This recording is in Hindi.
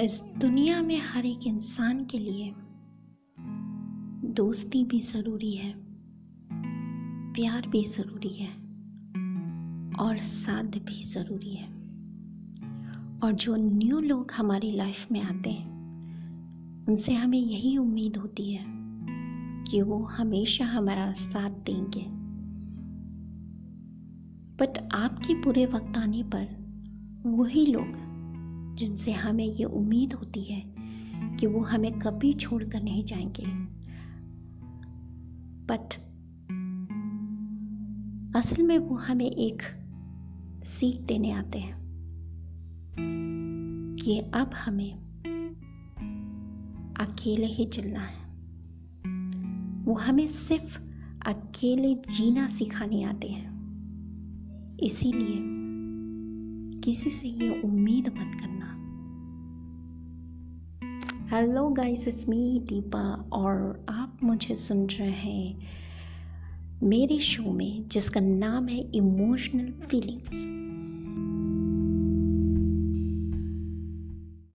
इस दुनिया में हर एक इंसान के लिए दोस्ती भी ज़रूरी है, प्यार भी ज़रूरी है, और साथ भी ज़रूरी है। और जो न्यू लोग हमारी लाइफ में आते हैं, उनसे हमें यही उम्मीद होती है कि वो हमेशा हमारा साथ देंगे। बट आपके बुरे वक्त आने पर वही लोग जिनसे हमें ये उम्मीद होती है कि वो हमें कभी छोड़कर नहीं जाएँगे। बट असल में वो हमें एक सीख देने आते हैं कि अब हमें अकेले ही चलना है। वो हमें सिर्फ़ अकेले जीना सिखाने आते हैं। इसीलिए किसी से ये उम्मीद मत करना। Hello guys it's me Deepa और आप मुझे सुन रहे हैं मेरे शो में, जिसका नाम है इमोशनल फीलिंग्स